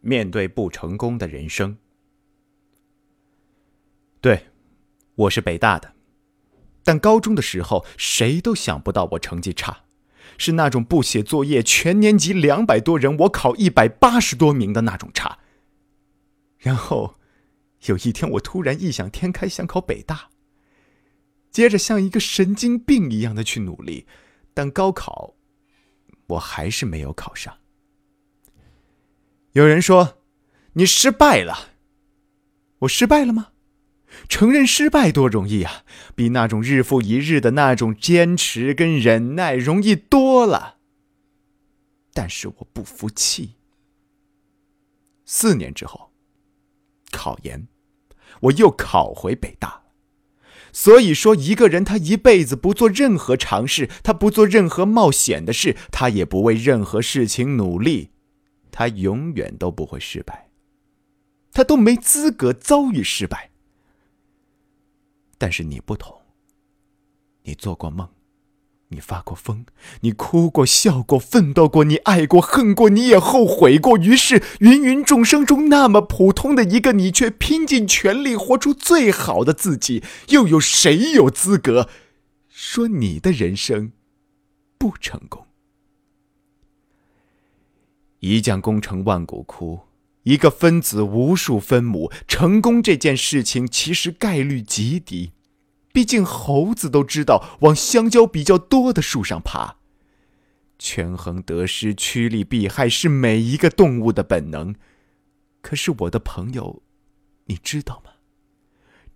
面对不成功的人生。对，我是北大的，但高中的时候谁都想不到我成绩差，是那种不写作业，全年级两百多人我考一百八十多名的那种差。然后，有一天我突然异想天开，想考北大。接着像一个神经病一样的去努力，但高考，我还是没有考上。有人说，你失败了。我失败了吗？承认失败多容易啊，比那种日复一日的那种坚持跟忍耐容易多了。但是我不服气。四年之后，考研，我又考回北大。所以说，一个人他一辈子不做任何尝试，他不做任何冒险的事，他也不为任何事情努力，他永远都不会失败，他都没资格遭遇失败。但是你不同，你做过梦。你发过疯，你哭过、笑过、奋斗过，你爱过、恨过，你也后悔过。于是，芸芸众生中那么普通的一个你，却拼尽全力活出最好的自己。又有谁有资格说你的人生不成功？一将功成万骨枯，一个分子无数分母。成功这件事情，其实概率极低。毕竟猴子都知道往香蕉比较多的树上爬，权衡得失、趋利避害是每一个动物的本能。可是我的朋友，你知道吗？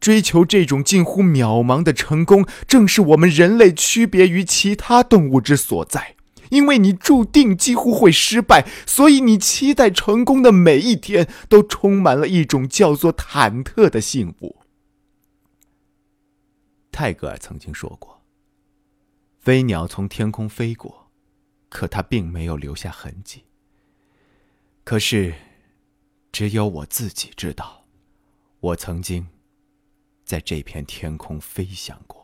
追求这种近乎渺茫的成功，正是我们人类区别于其他动物之所在。因为你注定几乎会失败，所以你期待成功的每一天都充满了一种叫做忐忑的幸福。泰戈尔曾经说过：“飞鸟从天空飞过，可它并没有留下痕迹。可是，只有我自己知道，我曾经在这片天空飞翔过。”